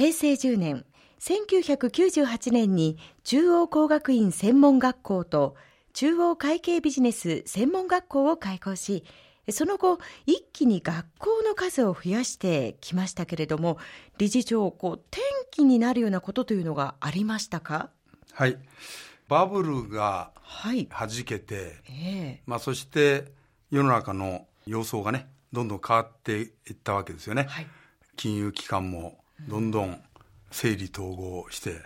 平成10年1998年に中央工学院専門学校と中央会計ビジネス専門学校を開校しその後一気に学校の数を増やしてきましたけれども理事長こう転機になるようなことというのがありましたか？はい。バブルがはじけて、はいえ。ー、まあ、そして世の中の様相がねどんどん変わっていったわけですよね、はい、金融機関もどんどん整理統合して、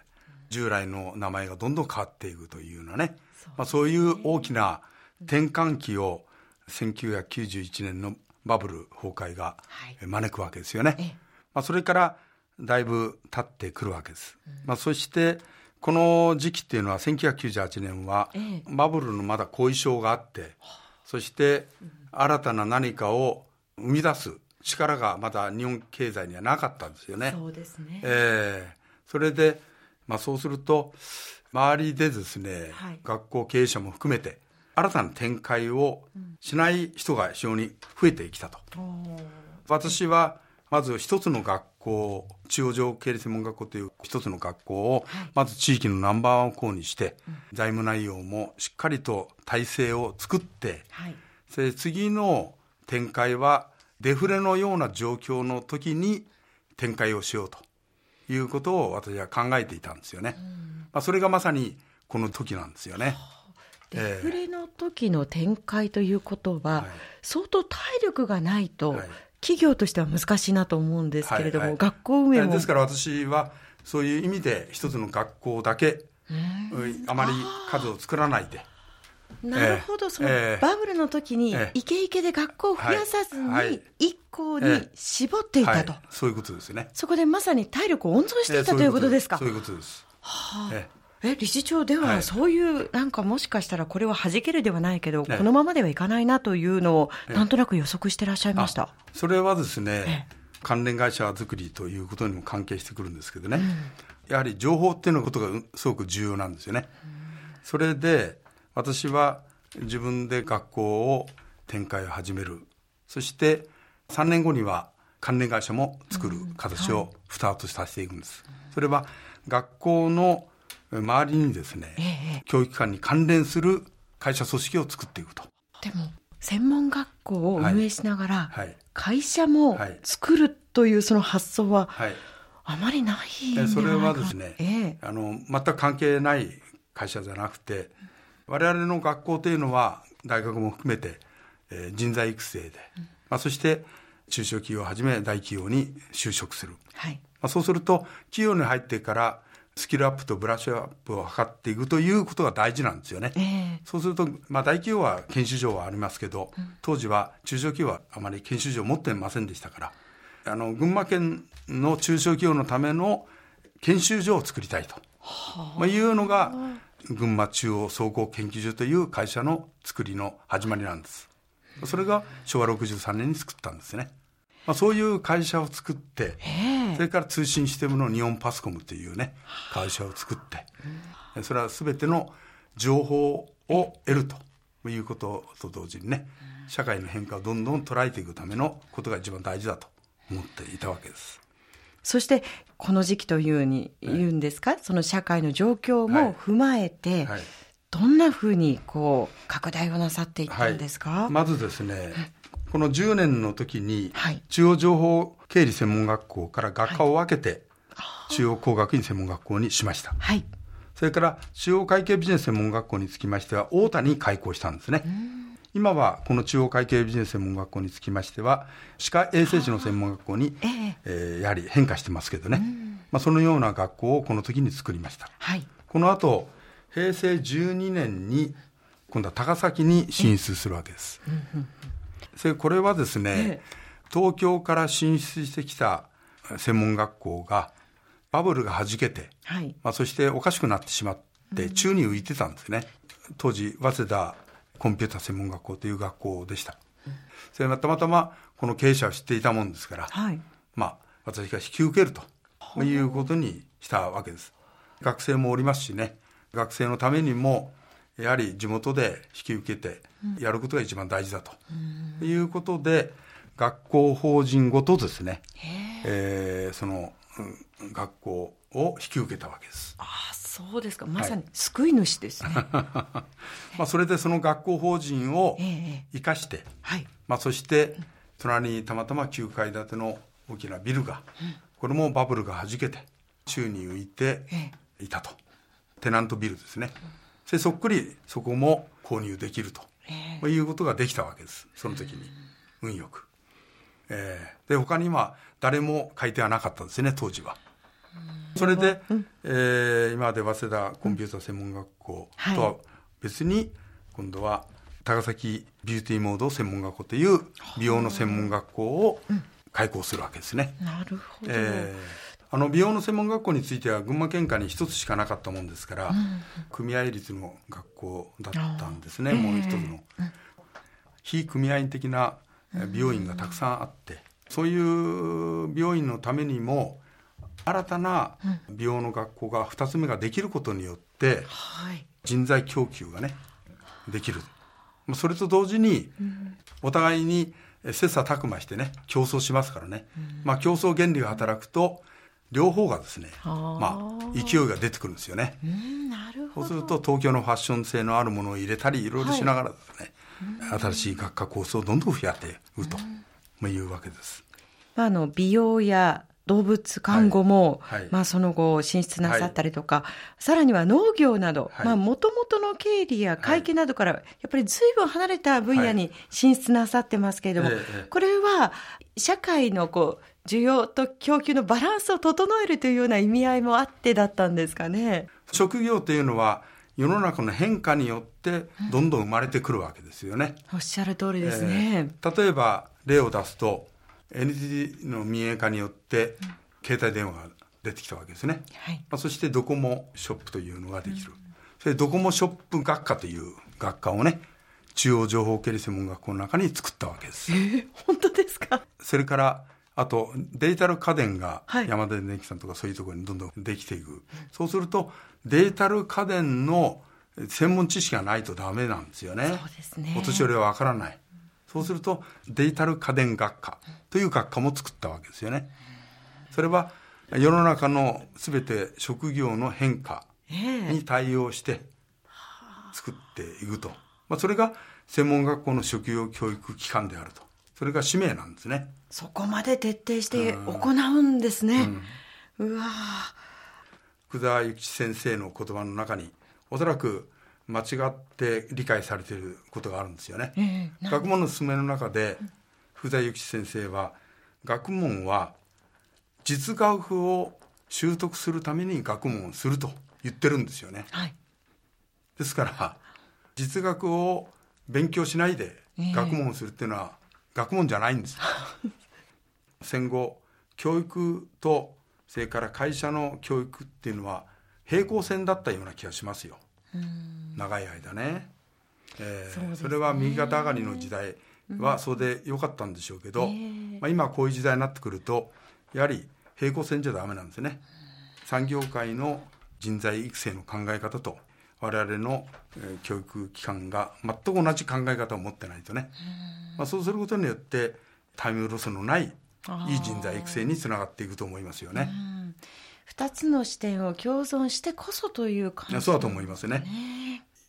従来の名前がどんどん変わっていくというようなね、そう、まあ、そういう大きな転換期を1991年のバブル崩壊が招くわけですよね。はい、まあ、それからだいぶ経ってくるわけです。うん、まあ、そしてこの時期っていうのは1998年はバブルのまだ後遺症があって、そして新たな何かを生み出す力がまだ日本経済にはなかったんですよね。そうですね。えー、それで、まあそうすると、周りでですね、はい、学校経営者も含めて、新たな展開をしない人が非常に増えてきたと。うん、私は、まず一つの学校、中央上経理専門学校という一つの学校を、まず地域のナンバーワン校にして、財務内容もしっかりと体制を作って、はい、で次の展開はデフレのような状況の時に展開をしようということを私は考えていたんですよね。まあ、それがまさにこの時なんですよね。デフレの時の展開ということは、相当体力がないと、企業としては難しいなと思うんですけれども、はいはい、学校運営も。ですから私は、そういう意味で一つの学校だけ、あまり数を作らないで、なるほど、そのバブルの時に、イケイケで学校を増やさずに、一校に絞っていたと、そういうことですね。そこでまさに体力を温存していたということですか？そういうことです。はあ。え理事長では、そういう、なんかもしかしたらこれは弾けるではないけど、このままではいかないなというのを、なんとなく予測してらっしゃいました？それはですね、関連会社作りということにも関係してくるんですけどね、やはり情報っていうのことがすごく重要なんですよね。それで、私は自分で学校を展開を始める。そして3年後には関連会社も作る形をスタートさせていくんです。それは学校の周りにですね、ええ、教育機関に関連する会社組織を作っていくと。でも専門学校を運営しながら、会社も作るというその発想は、あまりないんじゃないそれはですね、ええ、あの全く関係ない会社じゃなくて、我々の学校というのは大学も含めて、えー、人材育成で、うん、まあ、そして中小企業をはじめ大企業に就職する、はい。まあ、そうすると企業に入ってからスキルアップとブラッシュアップを図っていくということが大事なんですよね。えー、そうすると、まあ、大企業は研修所はありますけど、うん、当時は中小企業はあまり研修所を持ってませんでしたからあの群馬県の中小企業のための研修所を作りたいと、はあ、まあ、いうのが群馬中央総合研究所という会社の作りの始まりなんです。それが昭和63年に作ったんですね。まあ、そういう会社を作って、それから通信システムの日本パスコムというね、会社を作って、それは全ての情報を得るということと同時にね、社会の変化をどんどん捉えていくためのことが一番大事だと思っていたわけです。そしてこの時期というに言うんですか、はい、その社会の状況も踏まえて、はい。はい、どんなふうにこう拡大をなさっていったんですか、まずですね、この10年の時に、中央情報経理専門学校から学科を分けて、中央工学院専門学校にしました。はい、それから中央会計ビジネス専門学校につきましては、大田に開校したんですね。今はこの中央会計ビジネス専門学校につきましては歯科衛生士の専門学校に、えー、えー、やはり変化してますけどね、まあ、そのような学校をこの時に作りました、はい、この後平成12年に今度は高崎に進出するわけです、それこれはですね、東京から進出してきた専門学校がバブルがはじけて、はい、まあ、そしておかしくなってしまって宙に浮いてたんですね、当時早稲田コンピューター専門学校という学校でした。それがたまたまこの経営者を知っていたもんですから、はい、まあ、私が引き受けるということにしたわけです。学生もおりますしね、学生のためにも、やはり地元で引き受けてやることが一番大事だと、うん、いうことで、学校法人ごとですね、えー、その、学校を引き受けたわけです。そうですか。まさに救い主ですね。まあそれでその学校法人を生かして、ええはい、まあそして隣にたまたま9階建ての大きなビルが、うん、これもバブルがはじけて宙に浮いていたと、え、テナントビルですね。でそっくりそこも購入できると、えいうことができたわけです。その時に。運よく。えー、で他に今誰も書いてはなかったんですね当時は。それで、うん、えー、今まで早稲田コンピューター専門学校とは別に、今度は高崎ビューティーモード専門学校という美容の専門学校を開校するわけですね。なるほど、えー、あの美容の専門学校については群馬県下に一つしかなかったもんですから、うん、組合率の学校だったんですね、もう一つの、非組合員的な美容院がたくさんあって、そういう美容院のためにも新たな美容の学校が2つ目ができることによって、人材供給がねできる。それと同時にお互いに切磋琢磨してね競争しますからね、まあ、競争原理が働くと両方がですね、まあ、勢いが出てくるんですよね。そうすると東京のファッション性のあるものを入れたりいろいろしながらですね、はい、新しい学科コースをどんどん増やしていくと、まあ、いうわけです。あの美容や動物看護も、はい。はい、まあその後進出なさったりとか、はい、さらには農業など、まあもともとの経理や会計などから、やっぱり随分離れた分野に進出なさってますけれども、これは社会のこう、需要と供給のバランスを整えるというような意味合いもあってだったんですかね？職業というのは、世の中の変化によってどんどん生まれてくるわけですよね。おっしゃる通りですね。えー、例えば例を出すと NTT の民営化によって携帯電話が出てきたわけですね、はい、まあ、そしてドコモショップというのができる、うん、それドコモショップ学科という学科をね中央情報経理専門学校の中に作ったわけです。えー、本当ですか？それからあとデジタル家電が山田電機さんとかそういうところにどんどんできていく、はい、そうするとデジタル家電の専門知識がないとダメなんですよね。そうですね。お年寄りはわからない。そうするとデジタル家電学科という学科も作ったわけですよね。それは世の中の全て職業の変化に対応して作っていくと、まあ、それが専門学校の職業教育機関であると。それが使命なんですね。そこまで徹底して行うんですね、うん、うわ福沢諭吉先生の言葉の中におそらく間違って理解されていることがあるんですよね、えー、学問の勧めの中で福沢諭吉先生は学問は実学を習得するために学問をすると言ってるんですよね、はい、ですから実学を勉強しないで学問をするっていうのは学問じゃないんです、えー、戦後教育とそれから会社の教育っていうのは平行線だったような気がしますよ長い間ね,、えー、ね、それは右肩上がりの時代はそれで良かったんでしょうけど、まあ、今こういう時代になってくるとやはり平行線じゃダメなんですね。産業界の人材育成の考え方と我々の、え教育機関が全く同じ考え方を持ってないとね、まあ、そうすることによってタイムロスのないいい人材育成につながっていくと思いますよね。2つの視点を共存してこそという感じ、ね、そうだと思いますね。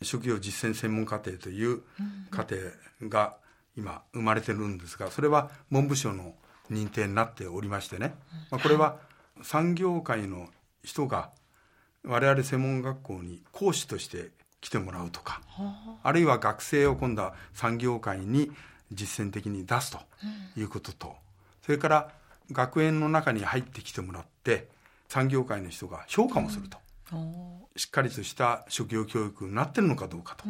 職業実践専門課程という課程が今生まれてるんですがそれは文部省の認定になっておりましてね、まあ、これは産業界の人が我々専門学校に講師として来てもらうとか、あ。るいは学生を今度は産業界に実践的に出すということと、それから学園の中に入ってきてもらって産業界の人が評価もすると、しっかりとした職業教育になってるのかどうかと、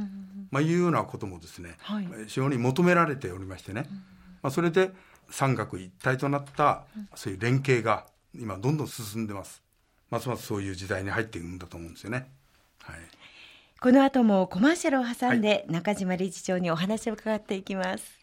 まあ、いうようなこともですね、はい、非常に求められておりましてね、まあ、それで産学一体となったそういう連携が今どんどん進んでます。ますますそういう時代に入っていくんだと思うんですよね。はい、この後もコマーシャルを挟んで中島理事長にお話を伺っていきます。